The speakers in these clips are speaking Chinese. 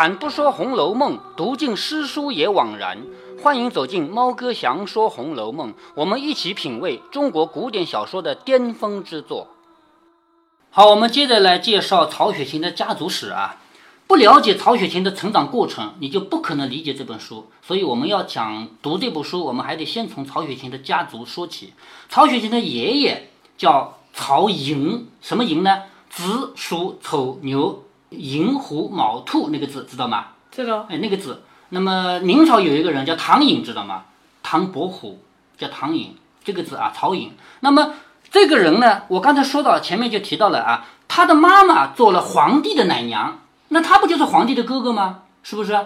开坛不说《红楼梦》，读尽诗书也枉然。欢迎走进猫哥祥说《红楼梦》，我们一起品味中国古典小说的巅峰之作。好，我们接着来介绍曹雪芹的家族史啊。不了解曹雪芹的成长过程，你就不可能理解这本书。所以我们要讲读这部书，我们还得先从曹雪芹的家族说起。曹雪芹的爷爷叫曹寅，什么寅呢？子鼠丑牛寅虎卯兔那个字知道吗？知道。哎，那个字。那么明朝有一个人叫唐寅，知道吗？唐伯虎叫唐寅，这个字啊，曹寅。那么这个人呢，我刚才说到前面就提到了啊，他的妈妈做了皇帝的奶娘。那他不就是皇帝的哥哥吗？是不是？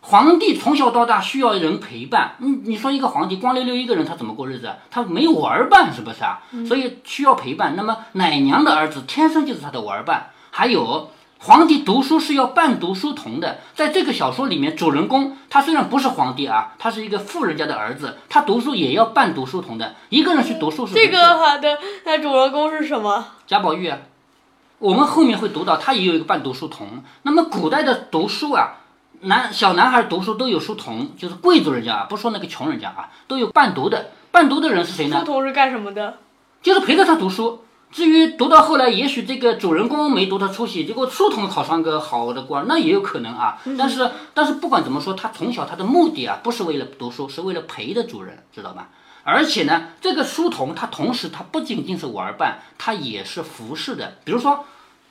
皇帝从小到大需要人陪伴。你你说一个皇帝光溜溜一个人，他怎么过日子？他没有玩伴，是不是啊？所以需要陪伴。那么奶娘的儿子天生就是他的玩伴。还有皇帝读书是要伴读书童的。在这个小说里面，主人公他虽然不是皇帝啊，他是一个富人家的儿子，他读书也要伴读书童的。一个人去读书是这个好的，那主人公是什么？贾宝玉啊。我们后面会读到，他也有一个伴读书童。那么古代的读书啊，男小男孩读书都有书童，就是贵族人家啊，不说那个穷人家啊，都有伴读的。伴读的人是谁呢？书童是干什么的？就是陪着他读书。至于读到后来，也许这个主人公没读他出息，结果书童考上个好的官，那也有可能啊。但是但是不管怎么说，他从小他的目的啊，不是为了读书，是为了陪着主人，知道吧？而且呢，这个书童他同时他不仅仅是玩伴，他也是服侍的。比如说。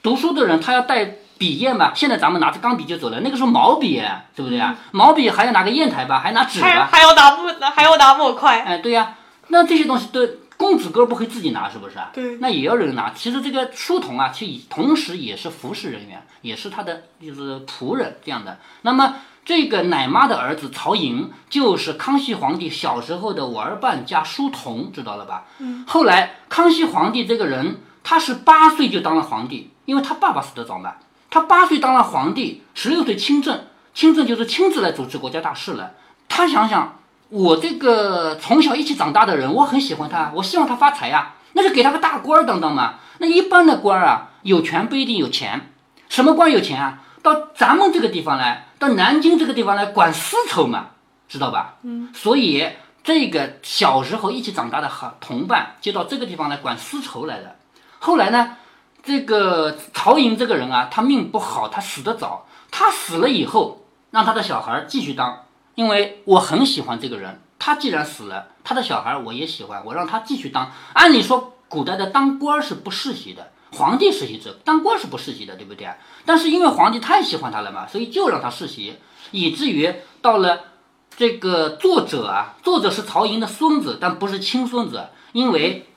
读书的人他要带笔砚吧？现在咱们拿着钢笔就走了，那个时候毛笔，对不对啊？毛笔还要拿个砚台吧？还拿纸吧？还要拿木，还要拿木块。哎，对呀，那这些东西都公子哥不可以自己拿，是不是啊？对。那也要人拿。其实这个书童啊，其实同时也是服侍人员，也是他的就是仆人这样的。那么这个奶妈的儿子曹寅，就是康熙皇帝小时候的玩伴加书童，知道了吧？嗯。后来康熙皇帝这个人，他是八岁就当了皇帝。因为他爸爸死得早嘛，他八岁当了皇帝，十六岁亲政，亲政就是亲自来主持国家大事了。他想想，我这个从小一起长大的人，我很喜欢他，我希望他发财呀，那就给他个大官当当嘛。那一般的官啊，有权不一定有钱，什么官有钱啊？到咱们这个地方来，到南京这个地方来管丝绸嘛，知道吧？嗯。所以这个小时候一起长大的好同伴，就到这个地方来管丝绸来了。后来呢？这个曹寅这个人啊，他命不好，他死得早。他死了以后，让他的小孩继续当，因为我很喜欢这个人。他既然死了，他的小孩我也喜欢，我让他继续当。按理说，古代的当官是不世袭的，皇帝世袭制，当官是不世袭的，对不对？但是因为皇帝太喜欢他了嘛，所以就让他世袭，以至于到了这个作者啊，作者是曹寅的孙子，但不是亲孙子，因为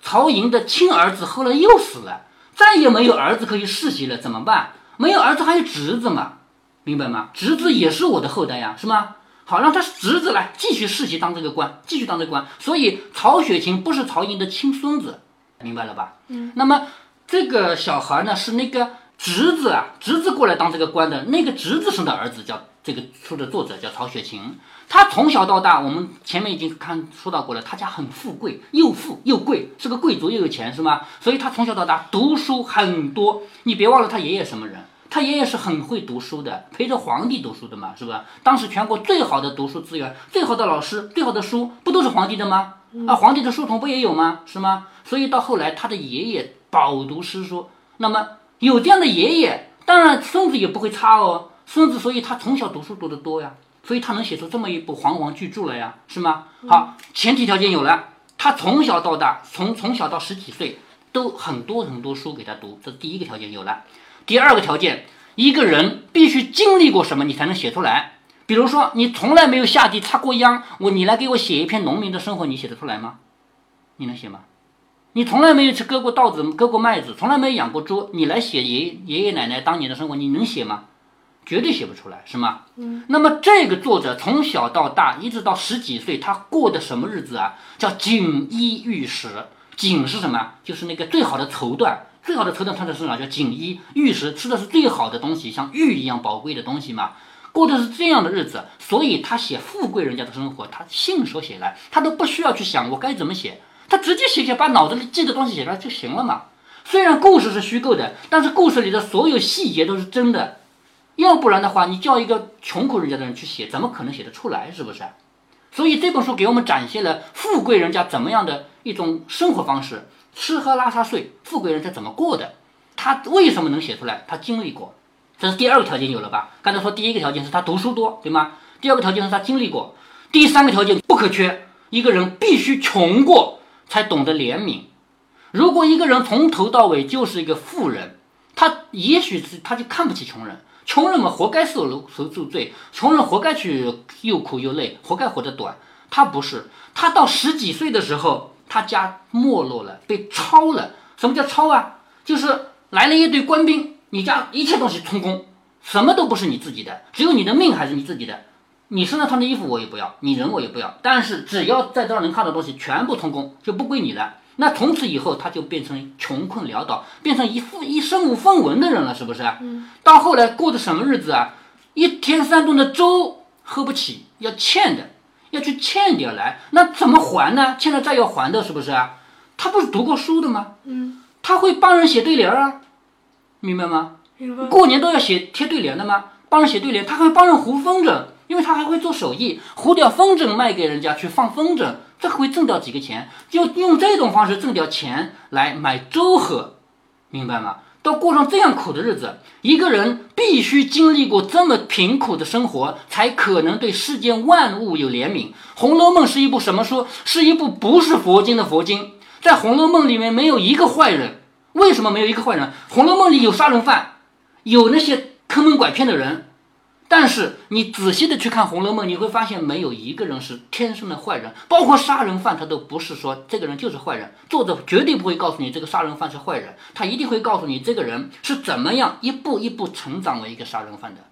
曹寅的亲儿子后来又死了。再也没有儿子可以世袭了，怎么办？没有儿子还有侄子嘛，明白吗？侄子也是我的后代呀，是吗？好，让他侄子来继续世袭当这个官，继续当这个官。所以曹雪芹不是曹寅的亲孙子，明白了吧？嗯。那么这个小孩呢，是那个侄子啊，侄子过来当这个官的那个侄子生的儿子，叫这个书的作者叫曹雪芹。他从小到大，我们前面已经看说到过了，他家很富贵，又富又贵，是个贵族又有钱，是吗？所以他从小到大读书很多。你别忘了他爷爷什么人？他爷爷是很会读书的，陪着皇帝读书的嘛，是吧？当时全国最好的读书资源、最好的老师、最好的书，不都是皇帝的吗？啊，皇帝的书童不也有吗？是吗？所以到后来，他的爷爷饱读诗书，那么有这样的爷爷，当然孙子也不会差哦。孙子，所以他从小读书读得多呀。所以他能写出这么一部煌煌巨著来呀，是吗？好，前提条件有了，他从小到大，从从小到十几岁，都很多很多书给他读，这第一个条件有了。第二个条件，一个人必须经历过什么，你才能写出来。比如说，你从来没有下地插过秧，我你来给我写一篇农民的生活，你写得出来吗？你能写吗？你从来没有去割过稻子，割过麦子，从来没有养过猪，你来写爷爷爷奶奶当年的生活，你能写吗？绝对写不出来，是吗？嗯。那么这个作者从小到大，一直到十几岁，他过的什么日子啊？叫锦衣玉食。锦是什么？就是那个最好的绸缎，最好的绸缎穿在身上叫锦衣玉食，吃的是最好的东西，像玉一样宝贵的东西嘛。过的是这样的日子，所以他写富贵人家的生活，他信手写来，他都不需要去想我该怎么写，他直接写写，把脑子里记的东西写出来就行了嘛。虽然故事是虚构的，但是故事里的所有细节都是真的。要不然的话，你叫一个穷苦人家的人去写，怎么可能写得出来？是不是？所以这本书给我们展现了富贵人家怎么样的一种生活方式，吃喝拉撒睡，富贵人家怎么过的？他为什么能写出来？他经历过，这是第二个条件有了吧？刚才说第一个条件是他读书多，对吗？第二个条件是他经历过，第三个条件不可缺，一个人必须穷过才懂得怜悯。如果一个人从头到尾就是一个富人，他也许是他就看不起穷人。穷人们活该受受受罪，穷人活该去又苦又累，活该活得短。他不是，他到十几岁的时候，他家没落了，被抄了。什么叫抄啊？就是来了一队官兵，你家一切东西充公，什么都不是你自己的，只有你的命还是你自己的。你身上穿的衣服我也不要，你人我也不要，但是只要在这儿能看到东西，全部充公，就不归你了。那从此以后，他就变成穷困潦倒，变成一副一身无分文的人了，是不是？嗯。到后来过的什么日子啊？一天三顿的粥喝不起，要欠的，要去欠点来，那怎么还呢？欠了债要还的，是不是啊？他不是读过书的吗？嗯。他会帮人写对联啊，明白吗？明白。过年都要写贴对联的吗？帮人写对联，他还帮人糊风筝，因为他还会做手艺，糊掉风筝卖给人家去放风筝。这会挣掉几个钱，就用这种方式挣掉钱来买粥喝，明白吗？都过上这样苦的日子，一个人必须经历过这么贫苦的生活，才可能对世间万物有怜悯。《红楼梦》是一部什么书？是一部不是佛经的佛经。在《红楼梦》里面没有一个坏人，为什么没有一个坏人？《红楼梦》里有杀人犯，有那些坑蒙拐骗的人。但是你仔细的去看《红楼梦》，你会发现没有一个人是天生的坏人，包括杀人犯，他都不是说这个人就是坏人。作者绝对不会告诉你这个杀人犯是坏人，他一定会告诉你这个人是怎么样一步一步成长为一个杀人犯的。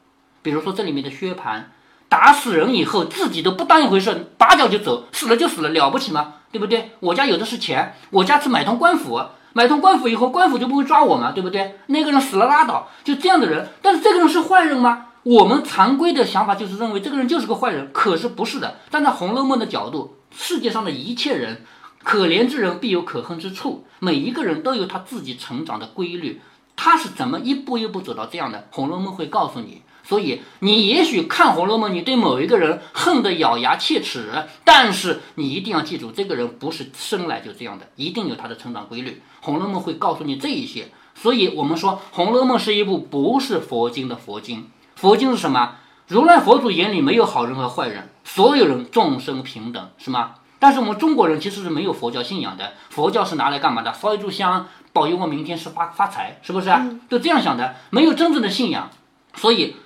比如说这里面的薛蟠，打死人以后自己都不当一回事，拔脚就走，死了就死了，了不起吗？对不对？我家有的是钱，我家是买通官府，买通官府以后，官府就不会抓我嘛，对不对？那个人死了拉倒，就这样的人。但是这个人是坏人吗？我们常规的想法就是认为这个人就是个坏人，可是不是的。站在《红楼梦》的角度，世界上的一切人，可怜之人必有可恨之处，每一个人都有他自己成长的规律。他是怎么一步一步走到这样的？《红楼梦》会告诉你。所以你也许看《红楼梦》，你对某一个人恨得咬牙切齿，但是你一定要记住，这个人不是生来就这样的，一定有他的成长规律。《红楼梦》会告诉你这一些。所以我们说，《红楼梦》是一部不是佛经的佛经。佛经是什么？如来佛祖眼里没有好人和坏人，所有人众生平等，是吗？但是我们中国人其实是没有佛教信仰的，佛教是拿来干嘛的？烧一炷香，保佑我明天是发发财，是不是？就这样想的，没有真正的信仰。所以，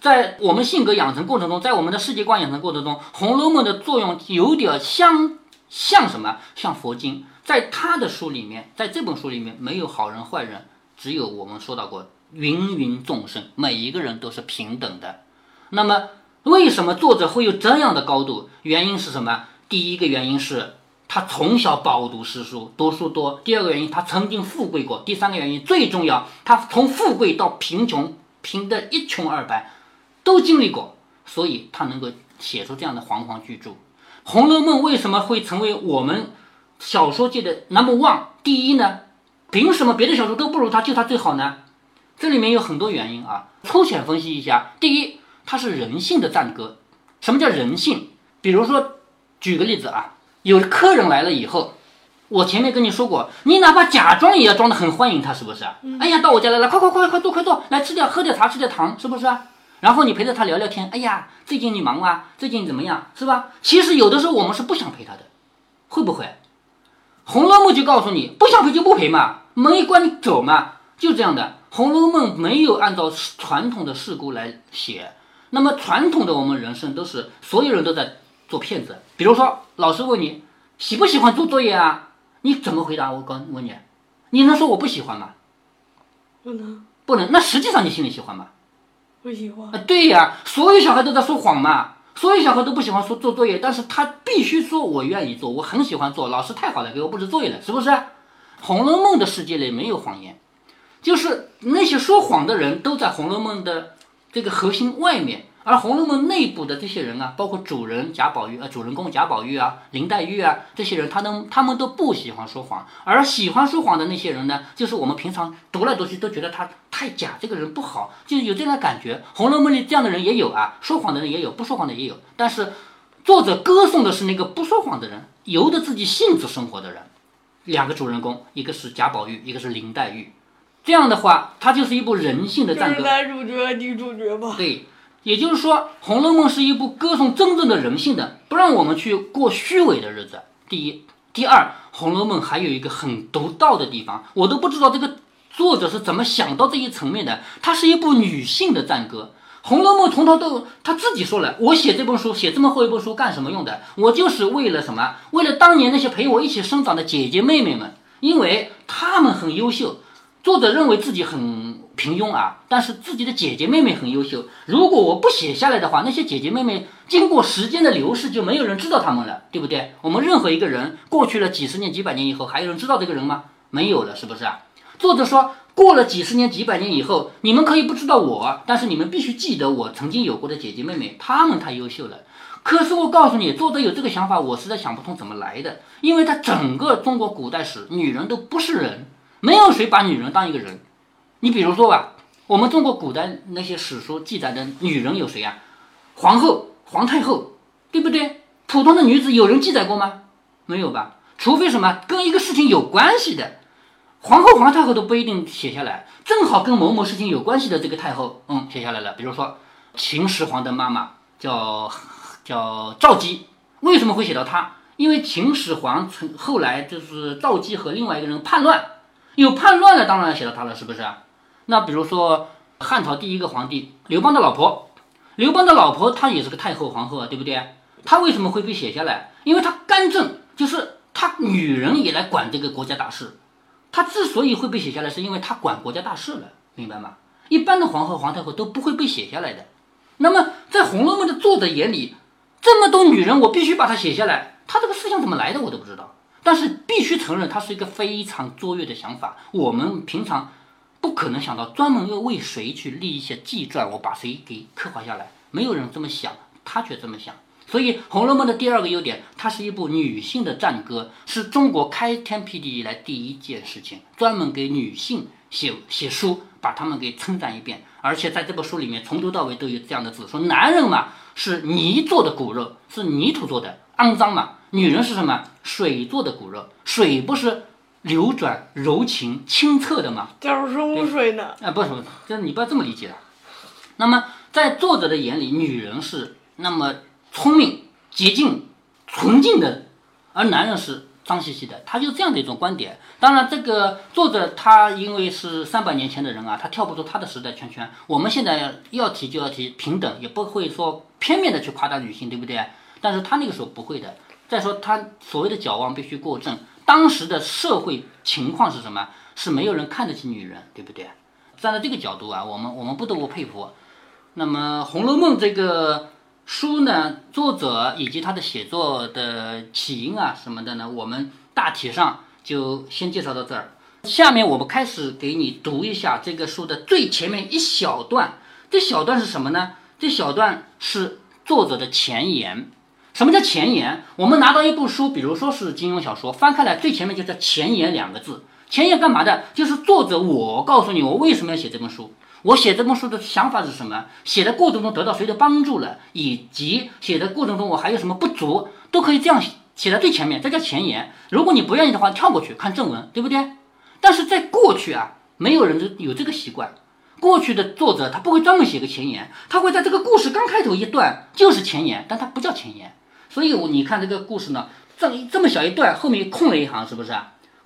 在我们性格养成过程中，在我们的世界观养成过程中，《红楼梦》的作用有点像像什么？像佛经，在他的书里面，在这本书里面没有好人坏人，只有我们说到过。芸芸众生，每一个人都是平等的。那么，为什么作者会有这样的高度？原因是什么？第一个原因是他从小饱读诗书，读书多；第二个原因，他曾经富贵过；第三个原因，最重要，他从富贵到贫穷，贫得一穷二白，都经历过，所以他能够写出这样的煌煌巨著。《红楼梦》为什么会成为我们小说界的 number one 第一呢？凭什么别的小说都不如他，就他最好呢？这里面有很多原因啊，粗浅分析一下。第一，它是人性的赞歌。什么叫人性？比如说，举个例子啊，有客人来了以后，我前面跟你说过，你哪怕假装也要装得很欢迎他，是不是？哎呀，到我家来了，快快快快坐快坐，来吃点喝点茶吃点糖，是不是？然后你陪着他聊聊天，哎呀，最近你忙吗？最近怎么样？是吧？其实有的时候我们是不想陪他的，会不会？《红楼梦》就告诉你，不想陪就不陪嘛，门一关你走嘛，就这样的。《红楼梦》没有按照传统的事故来写，那么传统的我们人生都是所有人都在做骗子。比如说，老师问你喜不喜欢做作业啊？你怎么回答？我刚问你，你能说我不喜欢吗？不能，不能。那实际上你心里喜欢吗？不喜欢。啊，对呀，所有小孩都在说谎嘛。所有小孩都不喜欢说做作业，但是他必须说我愿意做，我很喜欢做。老师太好了，给我布置作业了，是不是？《红楼梦》的世界里没有谎言。就是那些说谎的人都在《红楼梦》的这个核心外面，而《红楼梦》内部的这些人啊，包括主人贾宝玉啊、主人公贾宝玉啊、林黛玉啊这些人，他都他们都不喜欢说谎，而喜欢说谎的那些人呢，就是我们平常读来读去都觉得他太假，这个人不好，就有这样的感觉。《红楼梦》里这样的人也有啊，说谎的人也有，不说谎的也有。但是作者歌颂的是那个不说谎的人，由着自己性子生活的人。两个主人公，一个是贾宝玉，一个是林黛玉。这样的话，它就是一部人性的就是战歌。男主角、女主角吧？对，也就是说，《红楼梦》是一部歌颂真正的人性的，不让我们去过虚伪的日子。第一，第二，《红楼梦》还有一个很独到的地方，我都不知道这个作者是怎么想到这一层面的。它是一部女性的赞歌，《红楼梦》从头到他自己说了，我写这本书，写这么厚一本书干什么用的？我就是为了什么？为了当年那些陪我一起生长的姐姐妹妹们，因为她们很优秀。作者认为自己很平庸啊，但是自己的姐姐妹妹很优秀。如果我不写下来的话，那些姐姐妹妹经过时间的流逝，就没有人知道他们了，对不对？我们任何一个人过去了几十年、几百年以后，还有人知道这个人吗？没有了，是不是啊？作者说，过了几十年、几百年以后，你们可以不知道我，但是你们必须记得我曾经有过的姐姐妹妹，她们太优秀了。可是我告诉你，作者有这个想法，我实在想不通怎么来的，因为他整个中国古代史，女人都不是人。没有谁把女人当一个人，你比如说吧，我们中国古代那些史书记载的女人有谁呀？皇后、皇太后，对不对？普通的女子有人记载过吗？没有吧？除非什么跟一个事情有关系的，皇后、皇太后都不一定写下来，正好跟某某事情有关系的这个太后，嗯，写下来了。比如说秦始皇的妈妈叫叫赵姬，为什么会写到她？因为秦始皇从后来就是赵姬和另外一个人叛乱。有叛乱了，当然写到她了，是不是？那比如说汉朝第一个皇帝刘邦的老婆，刘邦的老婆她也是个太后皇后啊，对不对？她为什么会被写下来？因为她干政，就是她女人也来管这个国家大事。他之所以会被写下来，是因为他管国家大事了，明白吗？一般的皇后、皇太后都不会被写下来的。那么在《红楼梦》的作者眼里，这么多女人，我必须把她写下来，她这个思想怎么来的，我都不知道。但是必须承认，她是一个非常卓越的想法。我们平常不可能想到专门要为谁去立一些纪传，我把谁给刻画下来，没有人这么想，他却这么想。所以《红楼梦》的第二个优点，它是一部女性的赞歌，是中国开天辟地以来第一件事情，专门给女性写写书，把她们给称赞一遍。而且在这部书里面，从头到尾都有这样的字，说男人嘛是泥做的骨肉，是泥土做的，肮脏嘛。女人是什么？水做的骨肉，水不是流转柔情清澈的吗？假如是污水呢？啊，不是不是，这你不要这么理解啊。那么在作者的眼里，女人是那么聪明、洁净、纯净的，而男人是脏兮兮的，他就这样的一种观点。当然，这个作者他因为是三百年前的人啊，他跳不出他的时代圈圈。我们现在要提就要提平等，也不会说片面的去夸大女性，对不对？但是他那个时候不会的。再说他所谓的矫枉必须过正，当时的社会情况是什么？是没有人看得起女人，对不对？站在这个角度啊，我们我们不得不佩服。那么《红楼梦》这个书呢，作者以及他的写作的起因啊什么的呢，我们大体上就先介绍到这儿。下面我们开始给你读一下这个书的最前面一小段。这小段是什么呢？这小段是作者的前言。什么叫前言？我们拿到一部书，比如说是金庸小说，翻开来最前面就叫前言两个字。前言干嘛的？就是作者我告诉你，我为什么要写这本书，我写这本书的想法是什么，写的过程中得到谁的帮助了，以及写的过程中我还有什么不足，都可以这样写在最前面，这叫前言。如果你不愿意的话，跳过去看正文，对不对？但是在过去啊，没有人有这个习惯。过去的作者他不会专门写个前言，他会在这个故事刚开头一段就是前言，但他不叫前言。所以，你看这个故事呢，这这么小一段，后面空了一行，是不是？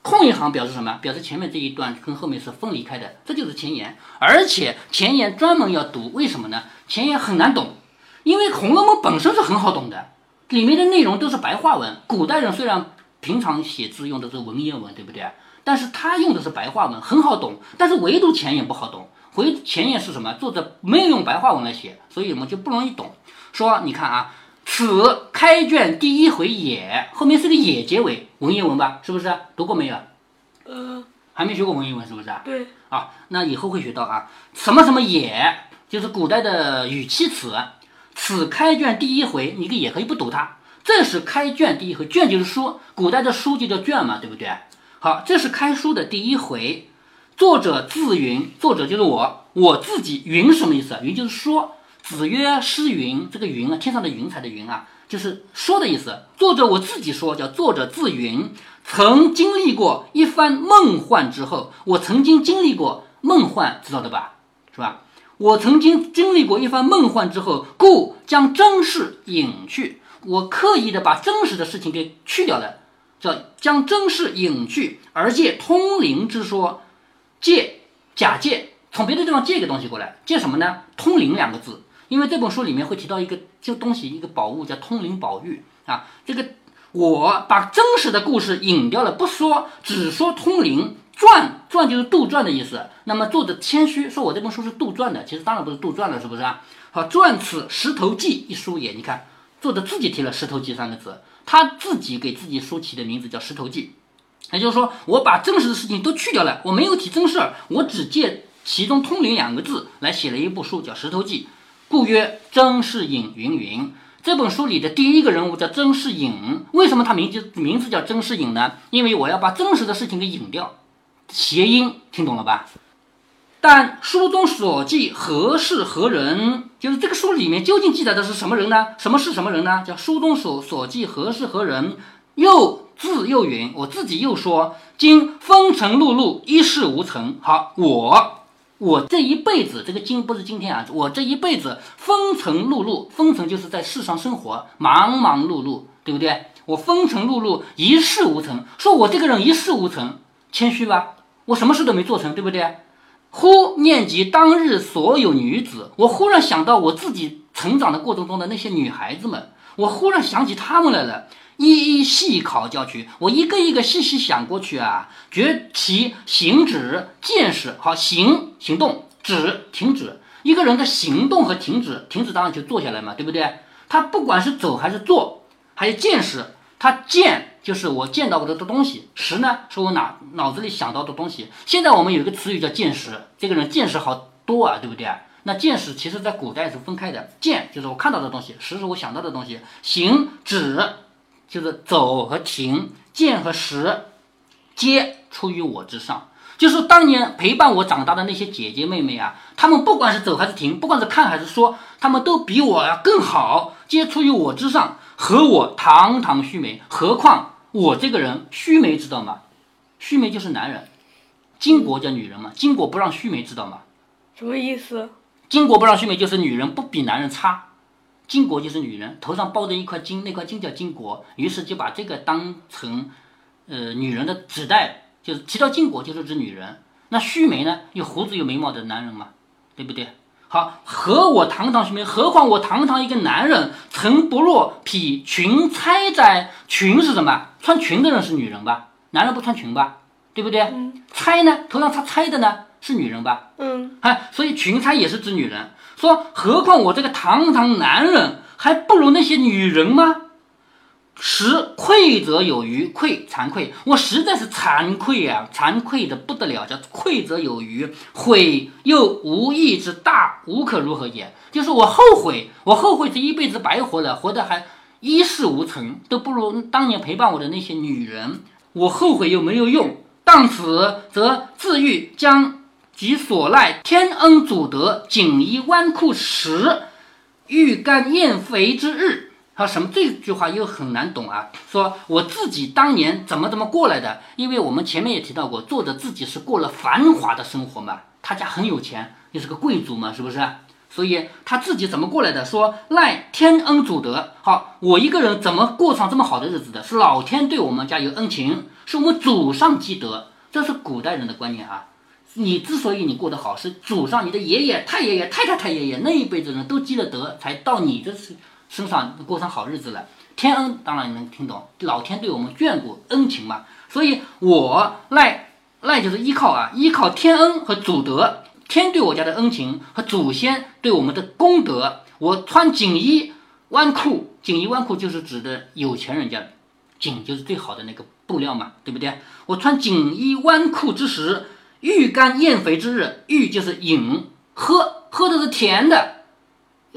空一行表示什么？表示前面这一段跟后面是分离开的，这就是前言。而且前言专门要读，为什么呢？前言很难懂，因为《红楼梦》本身是很好懂的，里面的内容都是白话文。古代人虽然平常写字用的是文言文，对不对？但是他用的是白话文，很好懂。但是唯独前言不好懂。回前言是什么？作者没有用白话文来写，所以我们就不容易懂。说，你看啊。此开卷第一回也，后面是个也结尾，文言文吧，是不是？读过没有？呃，还没学过文言文，是不是？对。啊，那以后会学到啊，什么什么也，就是古代的语气词。此开卷第一回，你个也可以不读它，这是开卷第一回，卷就是书，古代的书就叫卷嘛，对不对？好，这是开书的第一回，作者自云，作者就是我，我自己云什么意思啊？云就是说。子曰：“诗云，这个云啊，天上的云彩的云啊，就是说的意思。作者我自己说，叫作者自云，曾经历过一番梦幻之后，我曾经经历过梦幻，知道的吧？是吧？我曾经经历过一番梦幻之后，故将真事隐去。我刻意的把真实的事情给去掉了，叫将真事隐去，而借通灵之说，借假借从别的地方借个东西过来，借什么呢？通灵两个字。”因为这本书里面会提到一个就东西，一个宝物叫通灵宝玉啊。这个我把真实的故事隐掉了，不说，只说通灵传，传就是杜撰的意思。那么作者谦虚说，我这本书是杜撰的，其实当然不是杜撰了，是不是啊？好，传此《石头记》一书也，你看作者自己提了《石头记》三个字，他自己给自己书起的名字叫《石头记》，也就是说，我把真实的事情都去掉了，我没有提真事儿，我只借其中通灵两个字来写了一部书，叫《石头记》。故曰曾是隐云云。这本书里的第一个人物叫曾是隐，为什么他名字名字叫曾是隐呢？因为我要把真实的事情给隐掉，谐音听懂了吧？但书中所记何事何人？就是这个书里面究竟记载的是什么人呢？什么是什么人呢？叫书中所所记何事何人？又自又云，我自己又说，今风尘碌碌，一事无成。好，我。我这一辈子，这个今不是今天啊，我这一辈子风尘碌碌，风尘就是在世上生活，忙忙碌碌，对不对？我风尘碌碌，一事无成。说我这个人一事无成，谦虚吧？我什么事都没做成，对不对？忽念及当日所有女子，我忽然想到我自己成长的过程中的那些女孩子们，我忽然想起他们来了。一一细考教去，我一个一个细细想过去啊，觉其行止见识好行行动止停止，一个人的行动和停止，停止当然就坐下来嘛，对不对？他不管是走还是坐，还有见识，他见就是我见到过的东西，识呢是我脑脑子里想到的东西。现在我们有一个词语叫见识，这个人见识好多啊，对不对？那见识其实在古代是分开的，见就是我看到的东西，识是我想到的东西，行止。就是走和停，见和识，皆出于我之上。就是当年陪伴我长大的那些姐姐妹妹啊，她们不管是走还是停，不管是看还是说，她们都比我更好，皆出于我之上，和我堂堂须眉。何况我这个人须眉知道吗？须眉就是男人，巾帼叫女人嘛，巾帼不让须眉知道吗？什么意思？巾帼不让须眉就是女人不比男人差。巾帼就是女人头上包着一块巾，那块巾叫巾帼，于是就把这个当成，呃，女人的指代，就是提到巾帼就是指女人。那须眉呢？有胡子有眉毛的男人嘛，对不对？好，和我堂堂须眉，何况我堂堂一个男人，曾不若匹裙钗哉？裙是什么？穿裙的人是女人吧？男人不穿裙吧？对不对？钗呢？头上插钗的呢？是女人吧？嗯，哎，所以裙钗也是指女人。说，何况我这个堂堂男人还不如那些女人吗？实愧则有余，愧惭愧，我实在是惭愧啊，惭愧的不得了，叫愧则有余，悔又无益之大，无可如何也。就是我后悔，我后悔这一辈子白活了，活得还一事无成，都不如当年陪伴我的那些女人。我后悔又没有用，当此则自欲将。即所赖天恩祖德，锦衣纨绔时，欲干燕肥之日。他什么？这句话又很难懂啊！说我自己当年怎么怎么过来的？因为我们前面也提到过，作者自己是过了繁华的生活嘛，他家很有钱，又是个贵族嘛，是不是？所以他自己怎么过来的？说赖天恩祖德。好，我一个人怎么过上这么好的日子的？是老天对我们家有恩情，是我们祖上积德，这是古代人的观念啊。你之所以你过得好，是祖上你的爷爷、太爷爷、太太太爷爷那一辈子人都积了德，才到你这身身上过上好日子了。天恩当然能听懂，老天对我们眷顾恩情嘛。所以我赖赖就是依靠啊，依靠天恩和祖德，天对我家的恩情和祖先对我们的功德。我穿锦衣纨绔，锦衣纨绔就是指的有钱人家，锦就是最好的那个布料嘛，对不对？我穿锦衣纨绔之时。欲干厌肥之日，欲就是饮喝，喝的是甜的，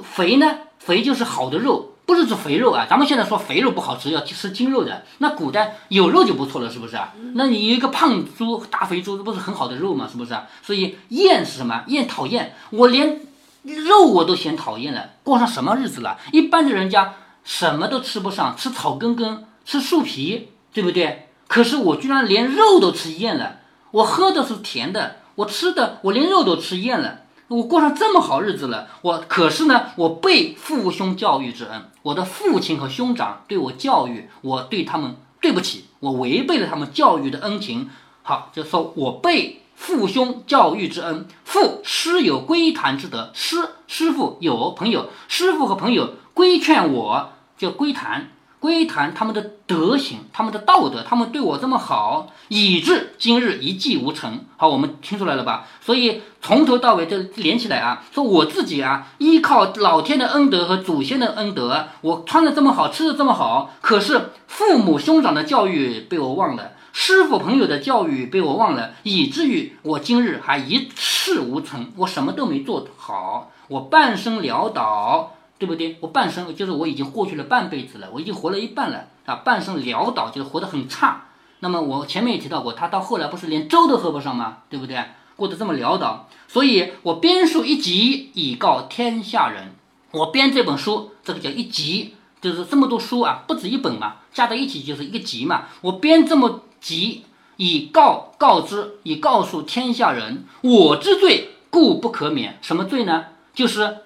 肥呢，肥就是好的肉，不不是指肥肉啊，咱们现在说肥肉不好吃，要吃精肉的。那古代有肉就不错了，是不是啊？那你一个胖猪、大肥猪，这不是很好的肉吗？是不是啊？所以厌是什么？厌讨厌，我连肉我都嫌讨厌了，过上什么日子了？一般的人家什么都吃不上，吃草根根，吃树皮，对不对？可是我居然连肉都吃厌了，我喝的是甜的，我吃的我连肉都吃厌了。我过上这么好日子了，我可是呢，我背父兄教育之恩，我的父亲和兄长对我教育，我对他们对不起，我违背了他们教育的恩情。好，就说我背父兄教育之恩，父师有归谈之德，师师傅有朋友，师傅和朋友规劝我，就归谈。归谈他们的德行，他们的道德，他们对我这么好，以致今日一计无成。好，我们听出来了吧？所以从头到尾都连起来啊，说我自己啊，依靠老天的恩德和祖先的恩德，我穿的这么好，吃的这么好，可是父母兄长的教育被我忘了，师傅朋友的教育被我忘了，以至于我今日还一事无成，我什么都没做好，我半生潦倒。对不对？我半生就是我已经过去了半辈子了，我已经活了一半了啊！半生潦倒，就是活得很差。那么我前面也提到过，他到后来不是连粥都喝不上吗？对不对？过得这么潦倒，所以我编书一集以告天下人。我编这本书，这个叫一集，就是这么多书啊，不止一本嘛，加在一起就是一个集嘛。我编这么集，以告告知，以告诉天下人，我之罪故不可免。什么罪呢？就是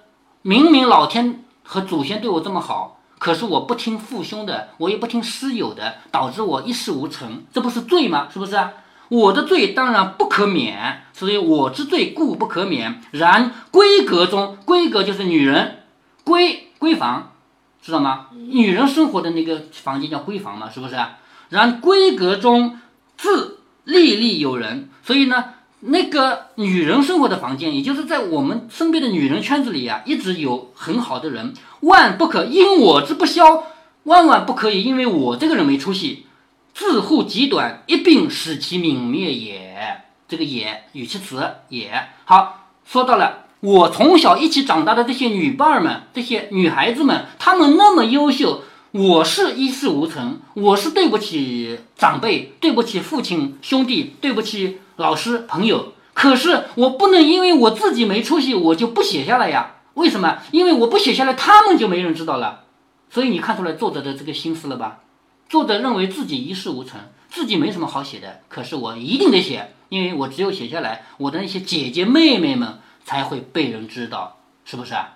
明明老天。和祖先对我这么好，可是我不听父兄的，我也不听师友的，导致我一事无成，这不是罪吗？是不是？我的罪当然不可免，所以我之罪故不可免。然闺阁中，闺阁就是女人，闺闺房，知道吗？女人生活的那个房间叫闺房嘛，是不是？然闺阁中自历历有人，所以呢。那个女人生活的房间，也就是在我们身边的女人圈子里啊，一直有很好的人。万不可因我之不肖，万万不可以因为我这个人没出息，自护极短，一并使其泯灭也。这个也语气词也好。说到了我从小一起长大的这些女伴儿们，这些女孩子们，她们那么优秀，我是一事无成，我是对不起长辈，对不起父亲兄弟，对不起。老师、朋友，可是我不能因为我自己没出息，我就不写下来呀？为什么？因为我不写下来，他们就没人知道了。所以你看出来作者的这个心思了吧？作者认为自己一事无成，自己没什么好写的，可是我一定得写，因为我只有写下来，我的那些姐姐妹妹们才会被人知道，是不是啊？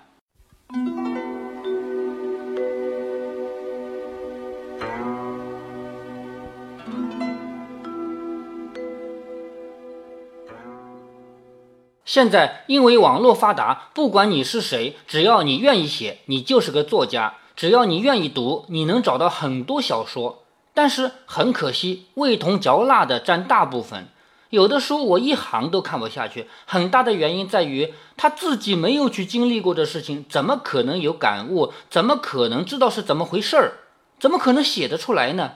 现在因为网络发达，不管你是谁，只要你愿意写，你就是个作家；只要你愿意读，你能找到很多小说。但是很可惜，味同嚼蜡的占大部分。有的书我一行都看不下去，很大的原因在于他自己没有去经历过的事情，怎么可能有感悟？怎么可能知道是怎么回事儿？怎么可能写得出来呢？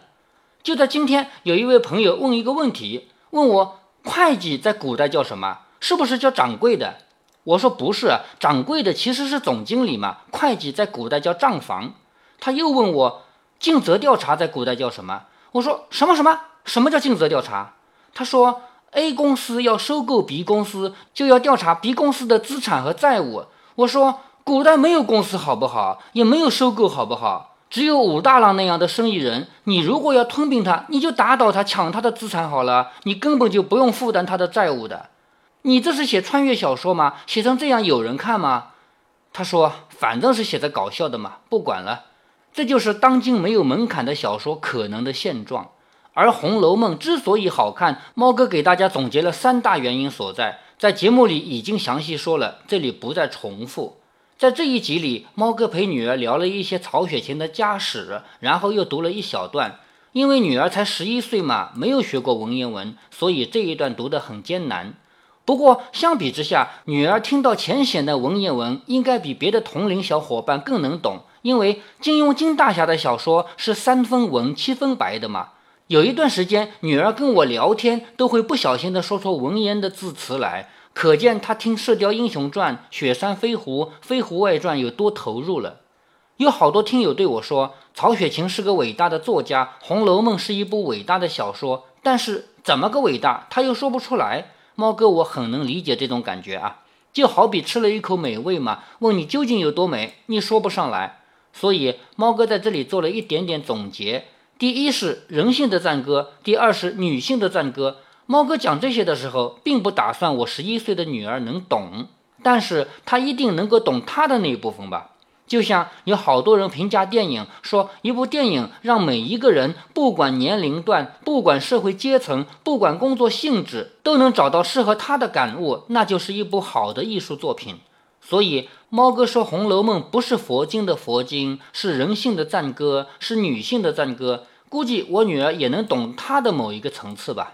就在今天，有一位朋友问一个问题，问我会计在古代叫什么？是不是叫掌柜的？我说不是，掌柜的其实是总经理嘛。会计在古代叫账房。他又问我，尽责调查在古代叫什么？我说什么什么？什么叫尽责调查？他说 A 公司要收购 B 公司，就要调查 B 公司的资产和债务。我说古代没有公司好不好？也没有收购好不好？只有武大郎那样的生意人。你如果要吞并他，你就打倒他，抢他的资产好了，你根本就不用负担他的债务的。你这是写穿越小说吗？写成这样有人看吗？他说：“反正是写的搞笑的嘛，不管了。”这就是当今没有门槛的小说可能的现状。而《红楼梦》之所以好看，猫哥给大家总结了三大原因所在，在节目里已经详细说了，这里不再重复。在这一集里，猫哥陪女儿聊了一些曹雪芹的家史，然后又读了一小段。因为女儿才十一岁嘛，没有学过文言文，所以这一段读得很艰难。不过，相比之下，女儿听到浅显的文言文，应该比别的同龄小伙伴更能懂，因为金庸金大侠的小说是三分文七分白的嘛。有一段时间，女儿跟我聊天都会不小心的说出文言的字词来，可见她听《射雕英雄传》《雪山飞狐》《飞狐外传》有多投入了。有好多听友对我说，曹雪芹是个伟大的作家，《红楼梦》是一部伟大的小说，但是怎么个伟大，他又说不出来。猫哥，我很能理解这种感觉啊，就好比吃了一口美味嘛，问你究竟有多美，你说不上来。所以猫哥在这里做了一点点总结：第一是人性的赞歌，第二是女性的赞歌。猫哥讲这些的时候，并不打算我十一岁的女儿能懂，但是她一定能够懂她的那一部分吧。就像有好多人评价电影，说一部电影让每一个人，不管年龄段，不管社会阶层，不管工作性质，都能找到适合他的感悟，那就是一部好的艺术作品。所以，猫哥说《红楼梦》不是佛经的佛经，是人性的赞歌，是女性的赞歌。估计我女儿也能懂他的某一个层次吧。